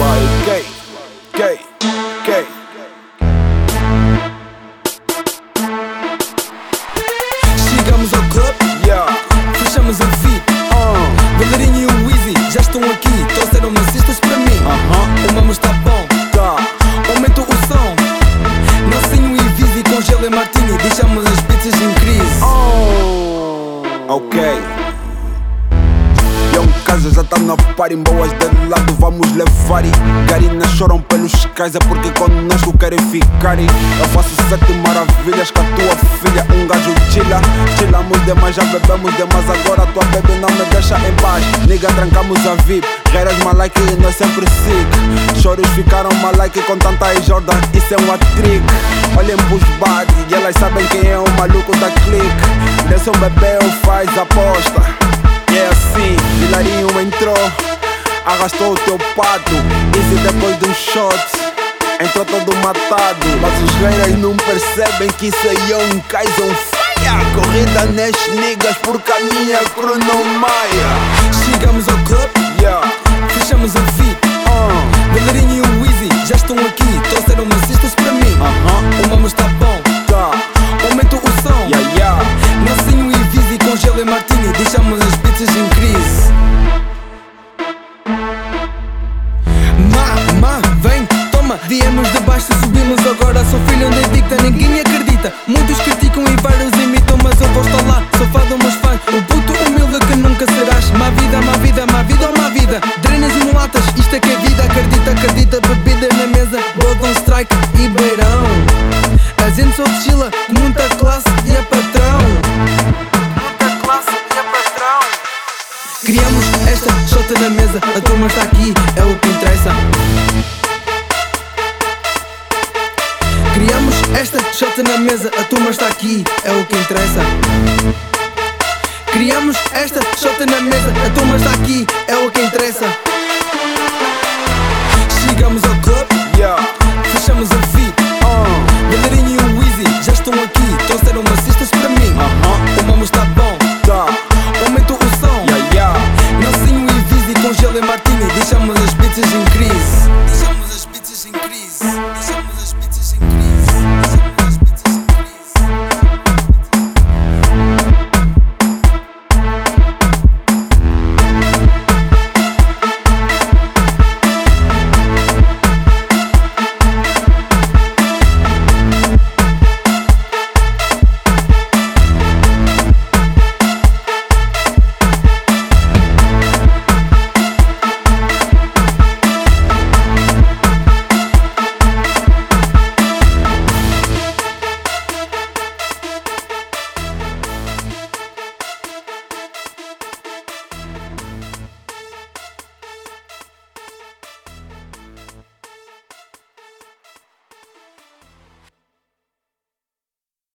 igual gay, gay, gay. Chegamos ao club, yeah. fechamos a VIP. Uh. E o Weezy já estão aqui, trouxeram nazistas para mim. Uh -huh. O mamo está bom, tá. o som. Nelsinho e Vivi com gelo e martini, Deixamos Casa já tá na party, boas de lado, vamos levar e Garinas choram pelos cais, é porque conosco querem ficar. E Eu faço sete maravilhas com a tua filha Um gajo chila, chilamos demais, já bebemos demais Agora tua bebê não me deixa em paz. Nigga, trancamos a VIP, Guerras malike e nós sempre sick. Choros ficaram malike com tanta e Jordan, isso é uma trick. Olhem pros body e elas sabem quem é o maluco da clique. Um bebê eu faz aposta. É assim, Vilarinho entrou, arrastou o teu pato. Easy depois de um shot, entrou todo matado. Mas os haters não percebem que isso é Young Kaiser Fire. Corrida nas niggas porque a minha crew não maia. Chegamos ao club, Yeah, fechamos a VIP. uh, Galerinha e o Weezy já estão aqui. Trouxeram macistas para mim. aham, O mamo está bom, tá, aumenta o som. yeah, yeah. Nelsinho e Vizi com gelo e martini. Deixamos as pizzas em crise. Viemos de baixo, subimos agora. Sou filho da dicta, ninguém acredita. Muitos criticam e vários imitam, mas eu vou estar lá. Sou fado, mas fã. O puto humilde que nunca serás. Má vida, má vida, má vida, ou má vida. Drenas e mulatas, isto é que é vida. Acredita, acredita, bebida na mesa. Golden Strike e beirão. A gente só chila, com muita classe e é patrão. Muita classe e é patrão. Criamos esta shota na mesa, a turma está aqui, é o que interessa. Esta shot na mesa, a turma está aqui, é o que interessa. Criamos esta shot na mesa, a turma está aqui, é o que interessa. Chegamos ao club, yeah. fechamos a fit. Uh. Galerinha e o Weezy já estão aqui, trouxeram assistas para mim. Uh -huh. O mamo está bom, tá. aumento o som. Yeah, yeah. Nelsinho e Vizzy com gelo e martini, deixamos as pizzas em